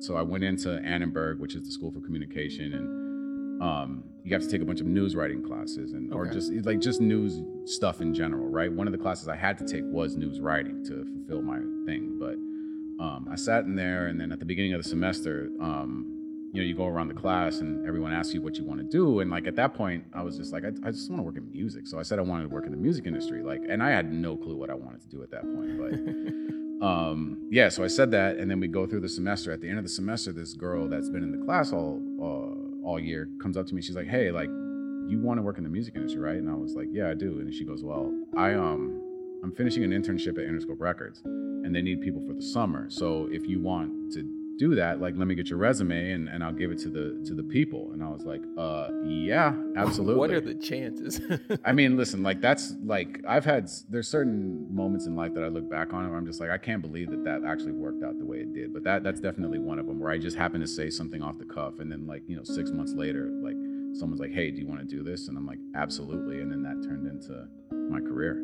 so I went into Annenberg, which is the School for Communication, and um, you have to take a bunch of news writing classes and or Okay. just like just news stuff in general, right? One of the classes I had to take was news writing to fulfill my thing, but um, I sat in there, and then at the beginning of the semester, um, you know, you go around the class and everyone asks you what you want to do, and like at that point, I was just like, I, I just want to work in music, so I said I wanted to work in the music industry, like, and I had no clue what I wanted to do at that point, but um yeah so i said that and then we go through the semester. At the end of the semester this girl that's been in the class all uh, all year comes up to me. She's like hey like you want to work in the music industry right? And i was like yeah i do. And she goes well i um i'm finishing an internship at interscope records and they need people for the summer. So if you want to do that like let me get your resume and, and i'll give it to the to the people and i was like uh yeah absolutely What are the chances? I mean, listen, like that's like I've had there's certain moments in life that I look back on where I'm just like I can't believe that that actually worked out the way it did. But that that's definitely one of them where I just happened to say something off the cuff and then like you know six months later like someone's like, hey, do you want to do this? And I'm like, absolutely. And then that turned into my career.